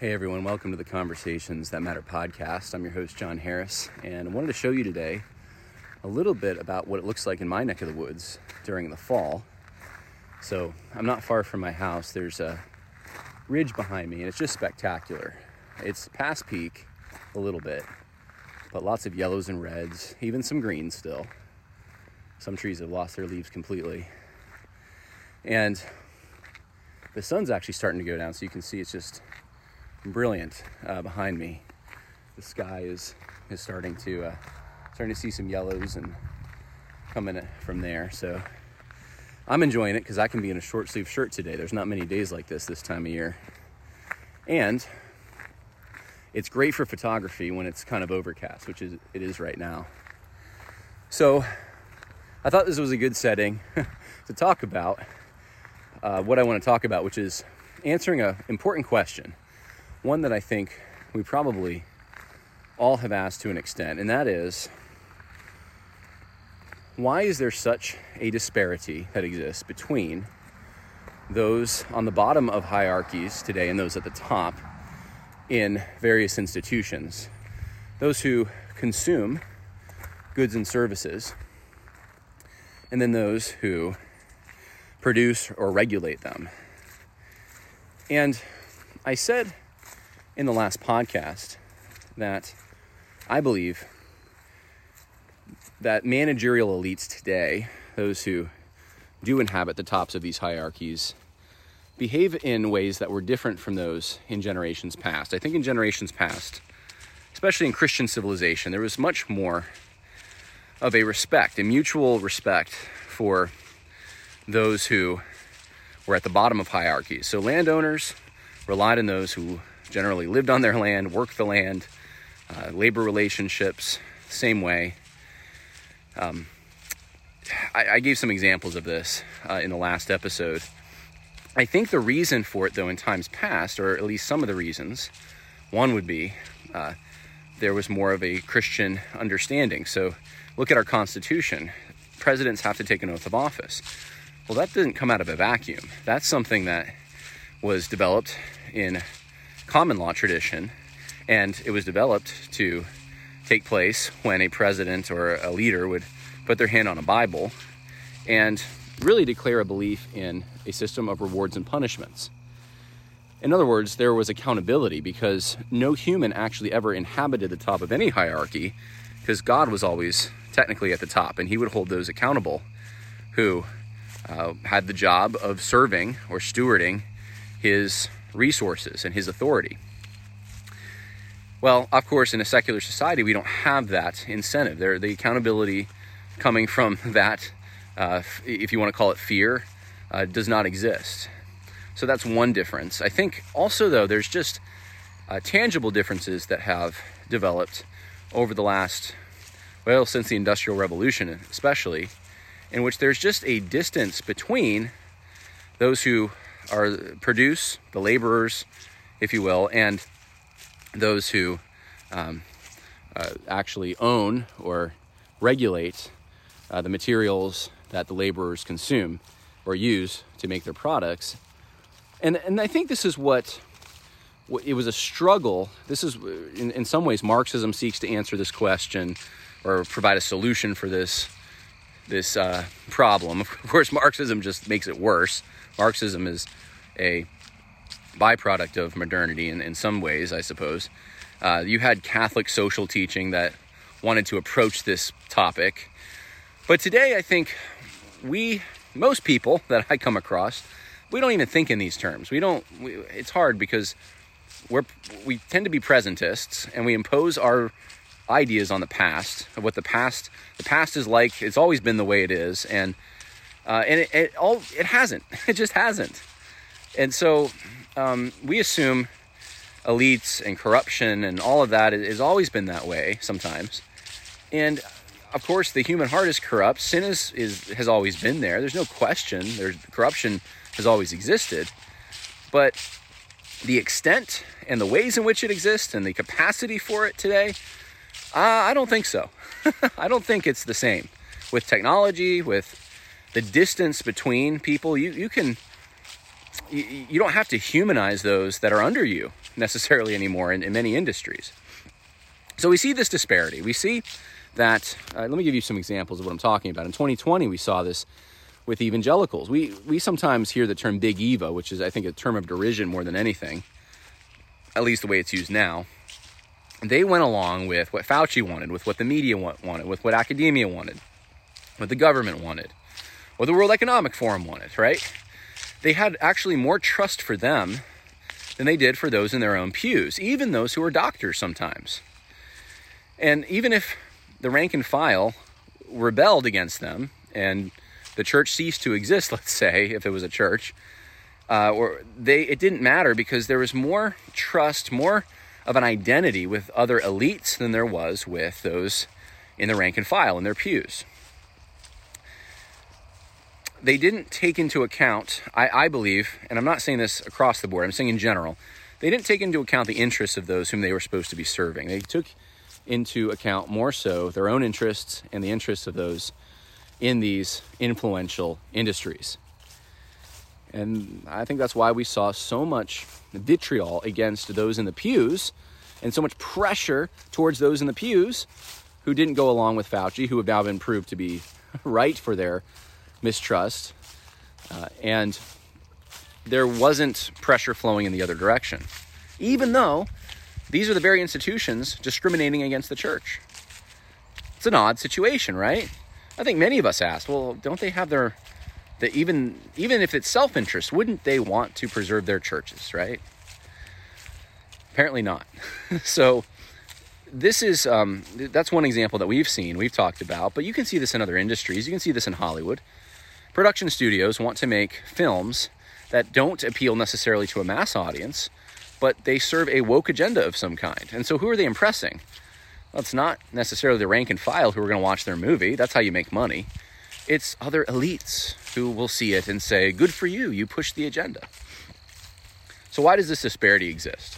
Hey everyone, welcome to the Conversations That Matter podcast. I'm your host, Jon Harris, and I wanted to show you today a little bit about what it looks like in my neck of the woods during the fall. So, I'm not far from my house. There's a ridge behind me, and it's just spectacular. It's past peak a little bit, but lots of yellows and reds, even some greens still. Some trees have lost their leaves completely. And the sun's actually starting to go down, so you can see it's just brilliant uh, behind me. The sky is is starting to uh, starting to see some yellows and coming from there. So I'm enjoying it because I can be in a short sleeve shirt today. There's not many days like this this time of year, and it's great for photography when it's kind of overcast, which is it is right now. So I thought this was a good setting to talk about uh, what I want to talk about, which is answering an important question one that I think we probably all have asked to an extent, and that is why is there such a disparity that exists between those on the bottom of hierarchies today and those at the top in various institutions? Those who consume goods and services, and then those who produce or regulate them. And I said in the last podcast that I believe that managerial elites today, those who do inhabit the tops of these hierarchies, behave in ways that were different from those in generations past. I think in generations past, especially in Christian civilization, there was much more of a respect, a mutual respect for those who were at the bottom of hierarchies. So landowners relied on those who generally lived on their land, worked the land, uh, labor relationships, same way. Um, I, I, gave some examples of this uh, in the last episode. I think the reason for it, though, in times past, or at least some of the reasons, one would be uh, there was more of a Christian understanding. So look at our Constitution. Presidents have to take an oath of office. Well, that didn't come out of a vacuum. That's something that was developed in common law tradition, and it was developed to take place when a president or a leader would put their hand on a Bible and really declare a belief in a system of rewards and punishments. In other words, there was accountability because no human actually ever inhabited the top of any hierarchy because God was always technically at the top and he would hold those accountable who uh, had the job of serving or stewarding his resources and his authority. Well, of course, in a secular society, we don't have that incentive. There, the accountability coming from that, uh, if you want to call it fear, uh, does not exist. So that's one difference. I think also, though, there's just uh, tangible differences that have developed over the last, well, since the Industrial Revolution, especially, in which there's just a distance between those who are produce the laborers, if you will, and those who um, uh, actually own or regulate uh, the materials that the laborers consume or use to make their products. And, and I think this is what, it was a struggle. This is, in, in some ways, Marxism seeks to answer this question or provide a solution for this this uh, problem. Of course, Marxism just makes it worse. Marxism is a byproduct of modernity in, in some ways, I suppose. Uh, you had Catholic social teaching that wanted to approach this topic. But today, I think we, most people that I come across, we don't even think in these terms. We don't, we, it's hard because we're, we tend to be presentists and we impose our ideas on the past of what the past the past is like it's always been the way it is and uh, and it, it, all it hasn't it just hasn't. And so um, we assume elites and corruption and all of that has always been that way sometimes. And of course the human heart is corrupt. Sin is, is has always been there. There's no question. There's corruption has always existed. But the extent and the ways in which it exists and the capacity for it today uh, I don't think so. I don't think it's the same. With technology, with the distance between people, you, you can you, you don't have to humanize those that are under you necessarily anymore in, in many industries. So we see this disparity. We see that, uh, let me give you some examples of what I'm talking about. In 2020, we saw this with evangelicals. We, we sometimes hear the term big Eva, which is, I think, a term of derision more than anything, at least the way it's used now. They went along with what Fauci wanted, with what the media wanted, with what academia wanted, what the government wanted, what the World Economic Forum wanted, right? They had actually more trust for them than they did for those in their own pews, even those who were doctors sometimes. And even if the rank and file rebelled against them and the church ceased to exist, let's say, if it was a church, uh, or they it didn't matter because there was more trust, more of an identity with other elites than there was with those in the rank and file in their pews. They didn't take into account, I, I believe, and I'm not saying this across the board, I'm saying in general, they didn't take into account the interests of those whom they were supposed to be serving. They took into account more so their own interests and the interests of those in these influential industries. And I think that's why we saw so much vitriol against those in the pews and so much pressure towards those in the pews who didn't go along with Fauci, who have now been proved to be right for their mistrust. Uh, and there wasn't pressure flowing in the other direction, even though these are the very institutions discriminating against the church. It's an odd situation, right? I think many of us asked, well, don't they have their that even even if it's self-interest, wouldn't they want to preserve their churches, right? Apparently not. so this is um, that's one example that we've seen, we've talked about, but you can see this in other industries. You can see this in Hollywood. Production studios want to make films that don't appeal necessarily to a mass audience, but they serve a woke agenda of some kind. And so who are they impressing? Well, it's not necessarily the rank and file who are going to watch their movie. That's how you make money. It's other elites who will see it and say, Good for you, you push the agenda. So, why does this disparity exist?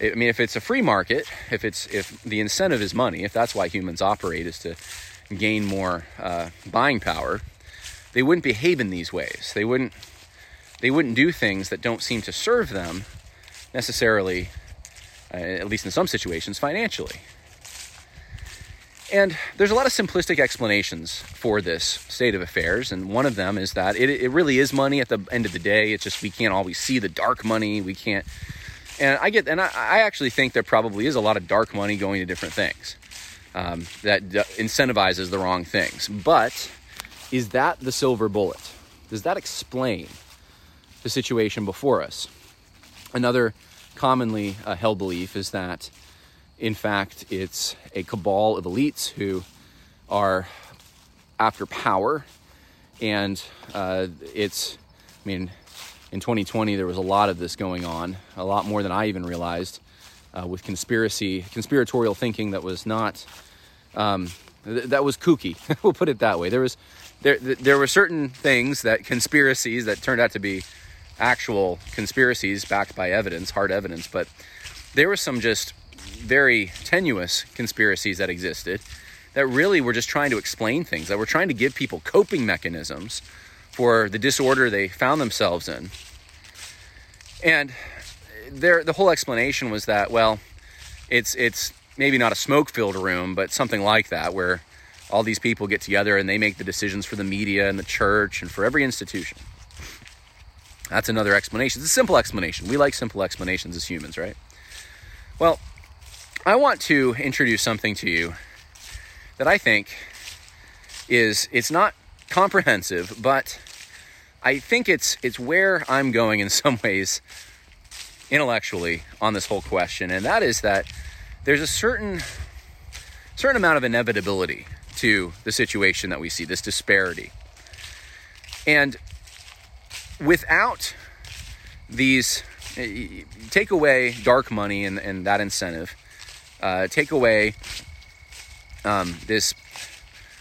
I mean, if it's a free market, if it's if the incentive is money, if that's why humans operate is to gain more uh, buying power, they wouldn't behave in these ways. They wouldn't they wouldn't do things that don't seem to serve them necessarily, uh, at least in some situations, financially. And there's a lot of simplistic explanations for this state of affairs. And one of them is that it, it really is money at the end of the day. It's just we can't always see the dark money. We can't. And I get, and I, I actually think there probably is a lot of dark money going to different things um, that d- incentivizes the wrong things. But is that the silver bullet? Does that explain the situation before us? Another commonly uh, held belief is that in fact, it's a cabal of elites who are after power. And uh, it's, I mean, in 2020, there was a lot of this going on, a lot more than I even realized, uh, with conspiracy, conspiratorial thinking that was not, um, th- that was kooky. we'll put it that way. There was, there, there were certain things that conspiracies that turned out to be actual conspiracies backed by evidence, hard evidence, but there was some just very tenuous conspiracies that existed that really were just trying to explain things, that were trying to give people coping mechanisms for the disorder they found themselves in. And there, the whole explanation was that, well, it's it's maybe not a smoke-filled room, but something like that, where all these people get together and they make the decisions for the media and the church and for every institution. That's another explanation. It's a simple explanation. We like simple explanations as humans, right? Well, I want to introduce something to you that I think is it's not comprehensive, but I think it's it's where I'm going in some ways intellectually on this whole question, and that is that there's a certain certain amount of inevitability to the situation that we see, this disparity. And without these eh, take away dark money and, and that incentive uh, take away um, this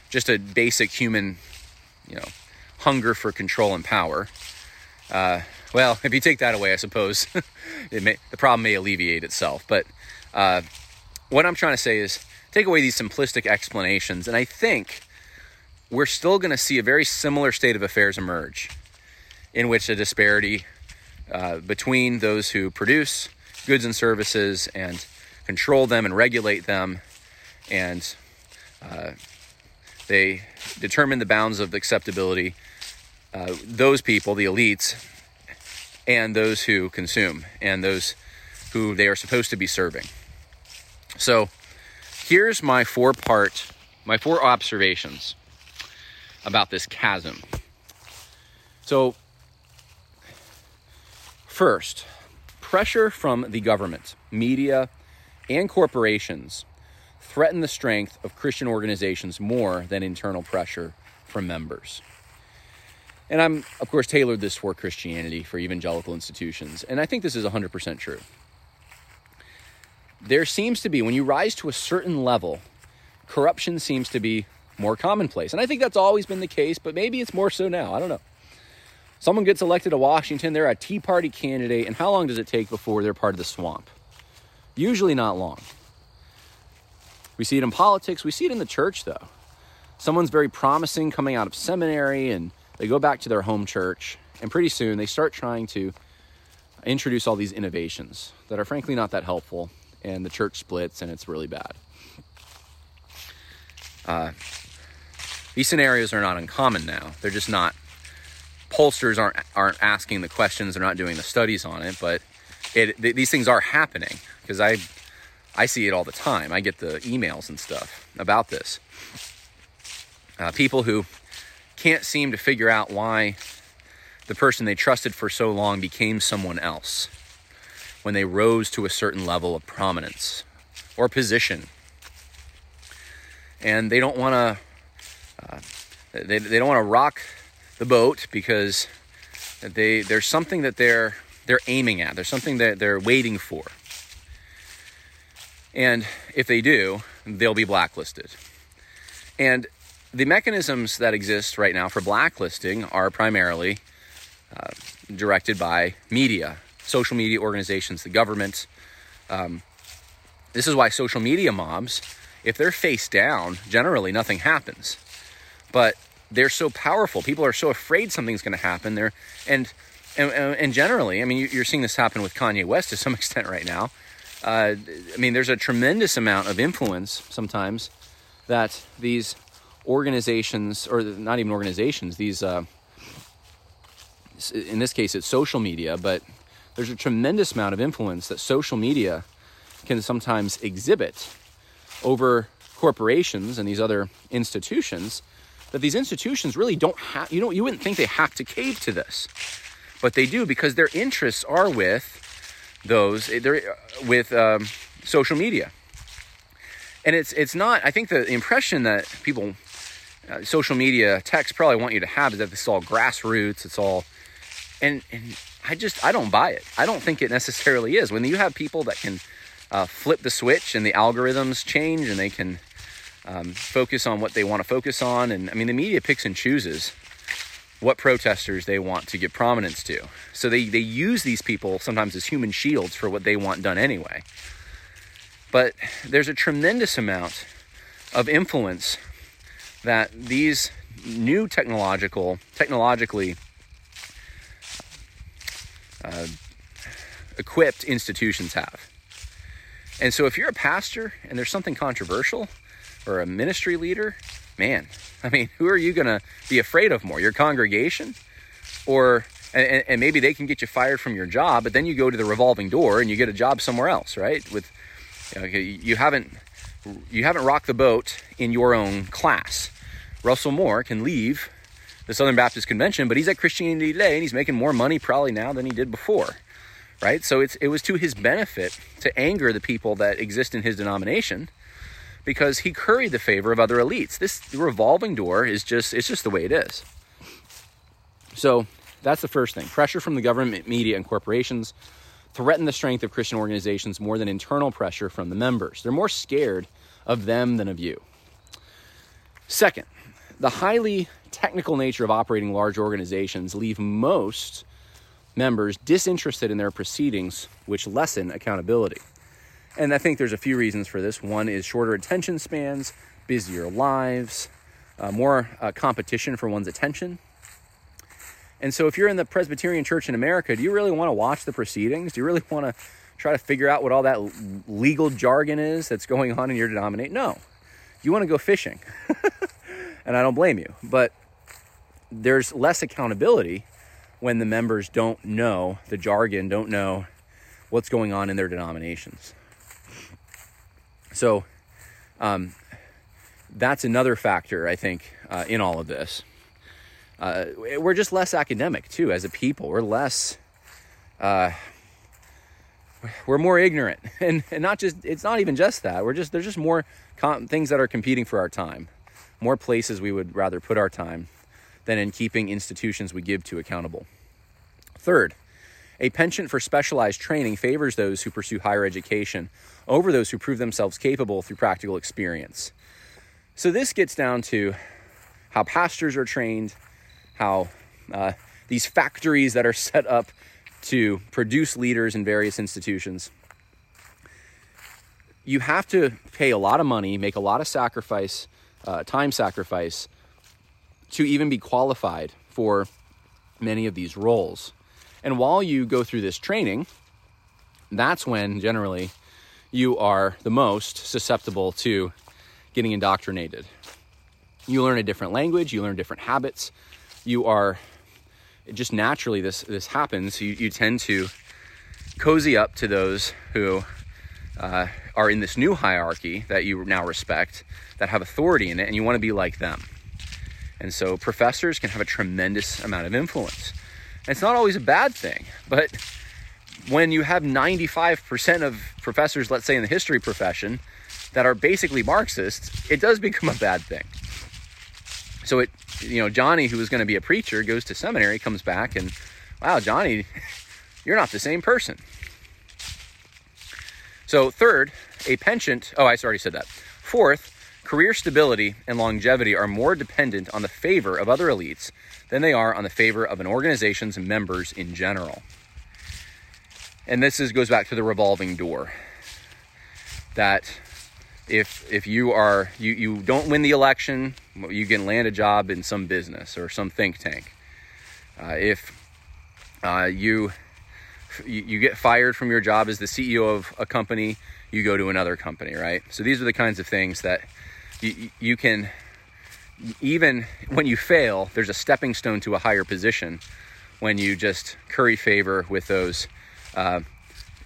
just a basic human, you know, hunger for control and power. Uh, well, if you take that away, I suppose may, the problem may alleviate itself. But uh, what I'm trying to say is take away these simplistic explanations, and I think we're still going to see a very similar state of affairs emerge in which a disparity uh, between those who produce goods and services and control them and regulate them, and uh, they determine the bounds of acceptability. Uh, those people, the elites, and those who consume, and those who they are supposed to be serving. So, here's my four part, my four observations about this chasm. So, first, pressure from the government, media, and corporations threaten the strength of Christian organizations more than internal pressure from members. And I'm, of course, tailored this for Christianity, for evangelical institutions. And I think this is 100% true. There seems to be, when you rise to a certain level, corruption seems to be more commonplace. And I think that's always been the case, but maybe it's more so now. I don't know. Someone gets elected to Washington, they're a Tea Party candidate, and how long does it take before they're part of the swamp? Usually not long. We see it in politics, we see it in the church, though. Someone's very promising coming out of seminary, and they go back to their home church, and pretty soon they start trying to introduce all these innovations that are frankly not that helpful, and the church splits, and it's really bad. Uh, these scenarios are not uncommon now. They're just not pollsters aren't aren't asking the questions. They're not doing the studies on it, but it th- these things are happening because I I see it all the time. I get the emails and stuff about this. Uh, people who can't seem to figure out why the person they trusted for so long became someone else when they rose to a certain level of prominence or position. And they don't want to uh, they, they don't want to rock the boat because they there's something that they're they're aiming at. There's something that they're waiting for. And if they do, they'll be blacklisted. And the mechanisms that exist right now for blacklisting are primarily uh, directed by media, social media organizations, the government. Um, this is why social media mobs, if they're face down, generally nothing happens. But they're so powerful. People are so afraid something's going to happen. They're and, and and generally, I mean, you're seeing this happen with Kanye West to some extent right now. Uh, I mean, there's a tremendous amount of influence sometimes that these organizations, or not even organizations, these uh, in this case, it's social media, but there's a tremendous amount of influence that social media can sometimes exhibit over corporations and these other institutions that these institutions really don't have, you know, you wouldn't think they have to cave to this, but they do because their interests are with those, they're uh, with um, social media. And it's, it's not, I think the impression that people, uh, social media techs probably want you to have is that it's all grassroots, it's all, and, and I just, I don't buy it. I don't think it necessarily is. When you have people that can uh, flip the switch and the algorithms change and they can, um, focus on what they want to focus on. And I mean, the media picks and chooses what protesters they want to give prominence to. So they, they use these people sometimes as human shields for what they want done anyway. But there's a tremendous amount of influence that these new technological, technologically uh, equipped institutions have. And so if you're a pastor and there's something controversial, or a ministry leader, man, I mean, who are you going to be afraid of more? Your congregation? Or, and, and, maybe they can get you fired from your job, but then you go to the revolving door and you get a job somewhere else, right? With, you, know, you haven't, you haven't rocked the boat in your own class. Russell Moore can leave the Southern Baptist Convention, but he's at Christianity Today and he's making more money probably now than he did before, right? So it's, it was to his benefit to anger the people that exist in his denomination because he curried the favor of other elites. This revolving door is just it's just the way it is. So that's the first thing. Pressure from the government, media, and corporations threaten the strength of Christian organizations more than internal pressure from the members. They're more scared of them than of you. Second, the highly technical nature of operating large organizations leave most members disinterested in their proceedings, which lessen accountability. And I think there's a few reasons for this. One is shorter attention spans, busier lives, uh, more uh, competition for one's attention. And so, if you're in the Presbyterian Church in America, do you really want to watch the proceedings? Do you really want to try to figure out what all that legal jargon is that's going on in your denomination? No. You want to go fishing. and I don't blame you. But there's less accountability when the members don't know the jargon, don't know what's going on in their denominations. So, um, that's another factor, I think, uh, in all of this. Uh, we're just less academic too as a people. We're less, uh, we're more ignorant, and and not just it's not even just that. We're just there's just more com- things that are competing for our time, more places we would rather put our time than in keeping institutions we give to accountable. Third, a penchant for specialized training favors those who pursue higher education over those who prove themselves capable through practical experience. So, this gets down to how pastors are trained, how uh, these factories that are set up to produce leaders in various institutions. You have to pay a lot of money, make a lot of sacrifice, uh, time sacrifice, to even be qualified for many of these roles. And while you go through this training, that's when generally you are the most susceptible to getting indoctrinated. You learn a different language, you learn different habits. You are just naturally this this happens. You, you tend to cozy up to those who uh, are in this new hierarchy that you now respect, that have authority in it, and you want to be like them. And so professors can have a tremendous amount of influence. It's not always a bad thing, but when you have 95% of professors, let's say in the history profession, that are basically Marxists, it does become a bad thing. So it, you know, Johnny, who was going to be a preacher, goes to seminary, comes back, and wow, Johnny, you're not the same person. So, third, a penchant. Oh, I already said that. Fourth, career stability and longevity are more dependent on the favor of other elites than they are on the favor of an organization's members in general. And this is, goes back to the revolving door. That if if you are you you don't win the election, you can land a job in some business or some think tank. Uh, if uh, you you get fired from your job as the CEO of a company, you go to another company, right? So these are the kinds of things that you, you can even when you fail, there's a stepping stone to a higher position when you just curry favor with those uh,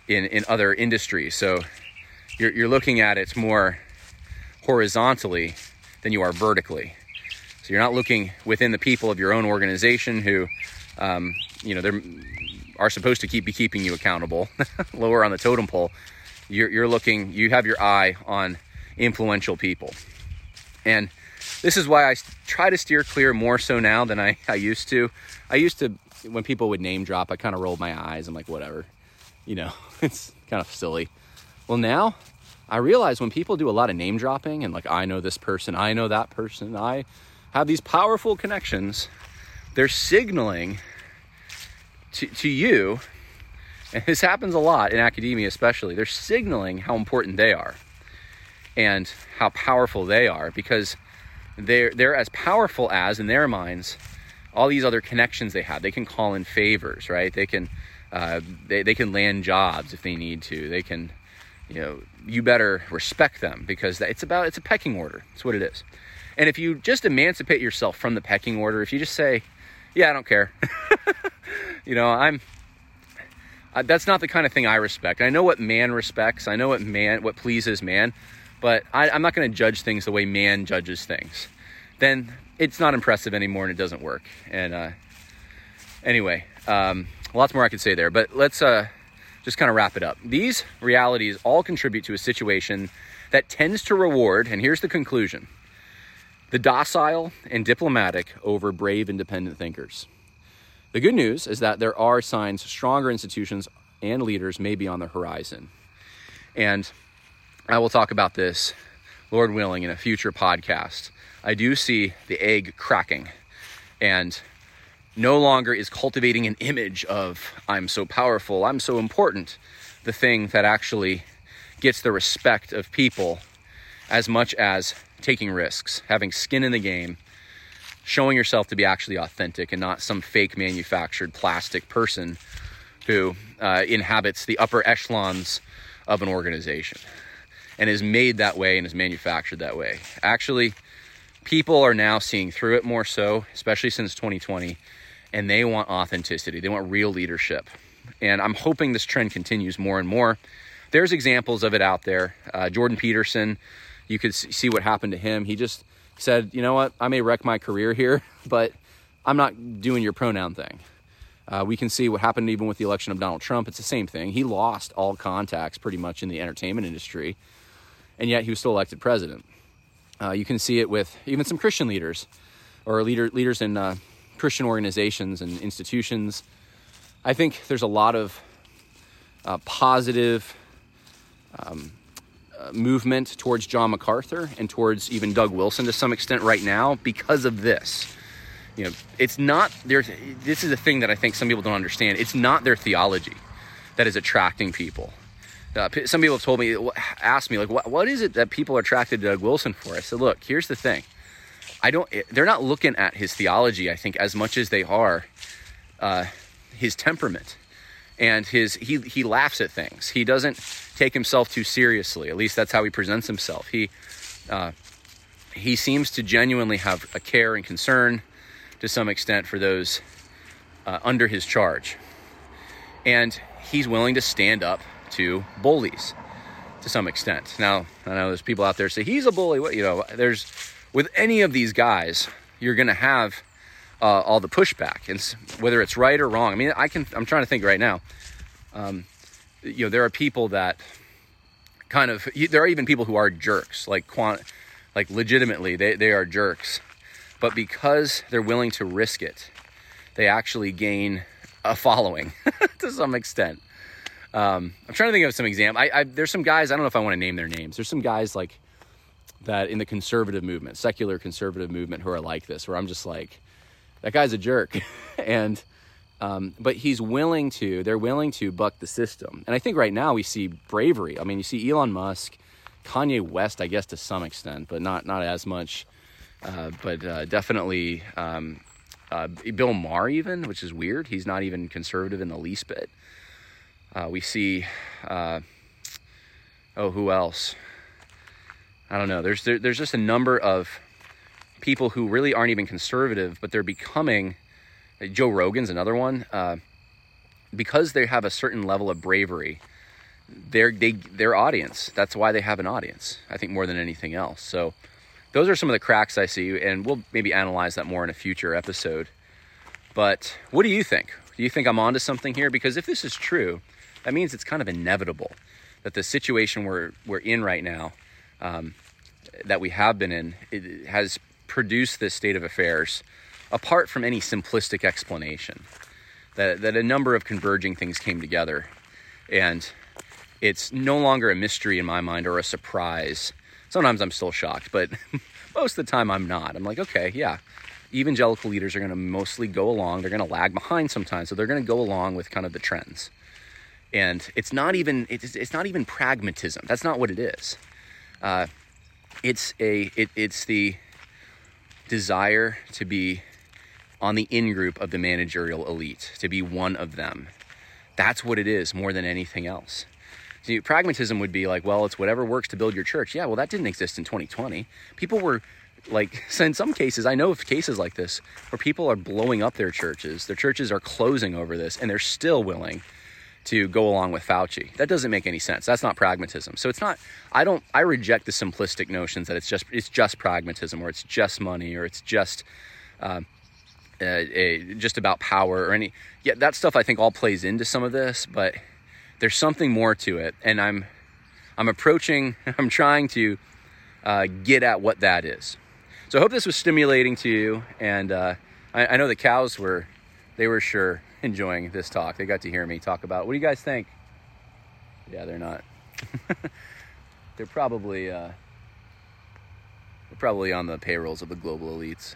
in in other industries. So you're, you're looking at it more horizontally than you are vertically. So you're not looking within the people of your own organization who, um, you know, they are are supposed to keep be keeping you accountable, lower on the totem pole. You're, you're looking, you have your eye on influential people, and this is why I try to steer clear more so now than I, I used to. I used to, when people would name drop, I kind of rolled my eyes. I'm like, whatever, you know, it's kind of silly. Well, now I realize when people do a lot of name dropping and like, I know this person, I know that person, I have these powerful connections, they're signaling to, to you, and this happens a lot in academia especially, they're signaling how important they are and how powerful they are because they're, they're as powerful as, in their minds, all these other connections they have. They can call in favors, right? They can, uh, they, they can land jobs if they need to. They can you know, you better respect them because it's about it's a pecking order. It's what it is. And if you just emancipate yourself from the pecking order, if you just say, "Yeah, I don't care," you know, I'm. That's not the kind of thing I respect. I know what man respects. I know what man what pleases man, but I, I'm not going to judge things the way man judges things. Then it's not impressive anymore, and it doesn't work. And uh, anyway, um, lots more I could say there, but let's uh, just kind of wrap it up. These realities all contribute to a situation that tends to reward, and here's the conclusion the docile and diplomatic over brave independent thinkers. The good news is that there are signs stronger institutions and leaders may be on the horizon. And I will talk about this, Lord willing, in a future podcast. I do see the egg cracking. And no longer is cultivating an image of I'm so powerful, I'm so important, the thing that actually gets the respect of people as much as taking risks, having skin in the game, showing yourself to be actually authentic and not some fake manufactured plastic person who uh, inhabits the upper echelons of an organization and is made that way and is manufactured that way. Actually, people are now seeing through it more so, especially since 2020, and they want authenticity. They want real leadership. And I'm hoping this trend continues more and more. There's examples of it out there. Uh, Jordan Peterson, you could see what happened to him. He just said, you know what, I may wreck my career here, but I'm not doing your pronoun thing. Uh, we can see what happened even with the election of Donald Trump. It's the same thing. He lost all contacts pretty much in the entertainment industry, and yet he was still elected president. Uh, you can see it with even some Christian leaders or leader, leaders in uh, Christian organizations and institutions. I think there's a lot of uh, positive um, uh, movement towards John MacArthur and towards even Doug Wilson to some extent right now because of this. You know, it's not their. This is a thing that I think some people don't understand. It's not their theology that is attracting people. Uh, some people have told me, asked me, like, what, what is it that people are attracted to Doug Wilson for? I said, look, here's the thing. I don't. They're not looking at his theology. I think as much as they are uh, his temperament and his he he laughs at things. He doesn't take himself too seriously. At least that's how he presents himself. He uh, he seems to genuinely have a care and concern to some extent for those uh, under his charge, and he's willing to stand up to bullies to some extent. Now I know there's people out there say he's a bully. What you know? There's with any of these guys, you're going to have uh, all the pushback, and whether it's right or wrong. I mean, I can. I'm trying to think right now. Um, you know, there are people that kind of. There are even people who are jerks, like quant, like legitimately, they they are jerks, but because they're willing to risk it, they actually gain a following to some extent. Um, I'm trying to think of some example. I, I, there's some guys. I don't know if I want to name their names. There's some guys like that in the conservative movement, secular conservative movement, who are like this. Where I'm just like, that guy's a jerk. and, um, but he's willing to, they're willing to buck the system. And I think right now we see bravery. I mean, you see Elon Musk, Kanye West, I guess to some extent, but not, not as much. Uh, but uh, definitely um, uh, Bill Maher, even, which is weird. He's not even conservative in the least bit. Uh, we see, uh, oh, who else? I don't know. There's there, there's just a number of people who really aren't even conservative, but they're becoming. Joe Rogan's another one. Uh, because they have a certain level of bravery, they're they, their audience. That's why they have an audience. I think more than anything else. So those are some of the cracks I see, and we'll maybe analyze that more in a future episode. But what do you think? Do you think I'm onto something here? Because if this is true, that means it's kind of inevitable that the situation we're we're in right now, um, that we have been in, it has produced this state of affairs apart from any simplistic explanation. That, that a number of converging things came together. And it's no longer a mystery in my mind or a surprise. Sometimes I'm still shocked, but most of the time I'm not. I'm like, okay, yeah. Evangelical leaders are going to mostly go along. They're going to lag behind sometimes, so they're going to go along with kind of the trends. And it's not even it's, it's not even pragmatism. That's not what it is. Uh, it's a it, it's the desire to be on the in group of the managerial elite, to be one of them. That's what it is more than anything else. See, pragmatism would be like, well, it's whatever works to build your church. Yeah, well, that didn't exist in 2020. People were like, so in some cases, I know of cases like this where people are blowing up their churches. Their churches are closing over this, and they're still willing to go along with Fauci. That doesn't make any sense. That's not pragmatism. So it's not I don't I reject the simplistic notions that it's just it's just pragmatism or it's just money or it's just uh, just about power or any yeah that stuff I think all plays into some of this, but there's something more to it and I'm I'm approaching I'm trying to uh, get at what that is. So I hope this was stimulating to you and uh, I, I know the cows were they were sure enjoying this talk. They got to hear me talk about. What do you guys think? Yeah, they're not. they're probably uh, they're probably on the payrolls of the global elites.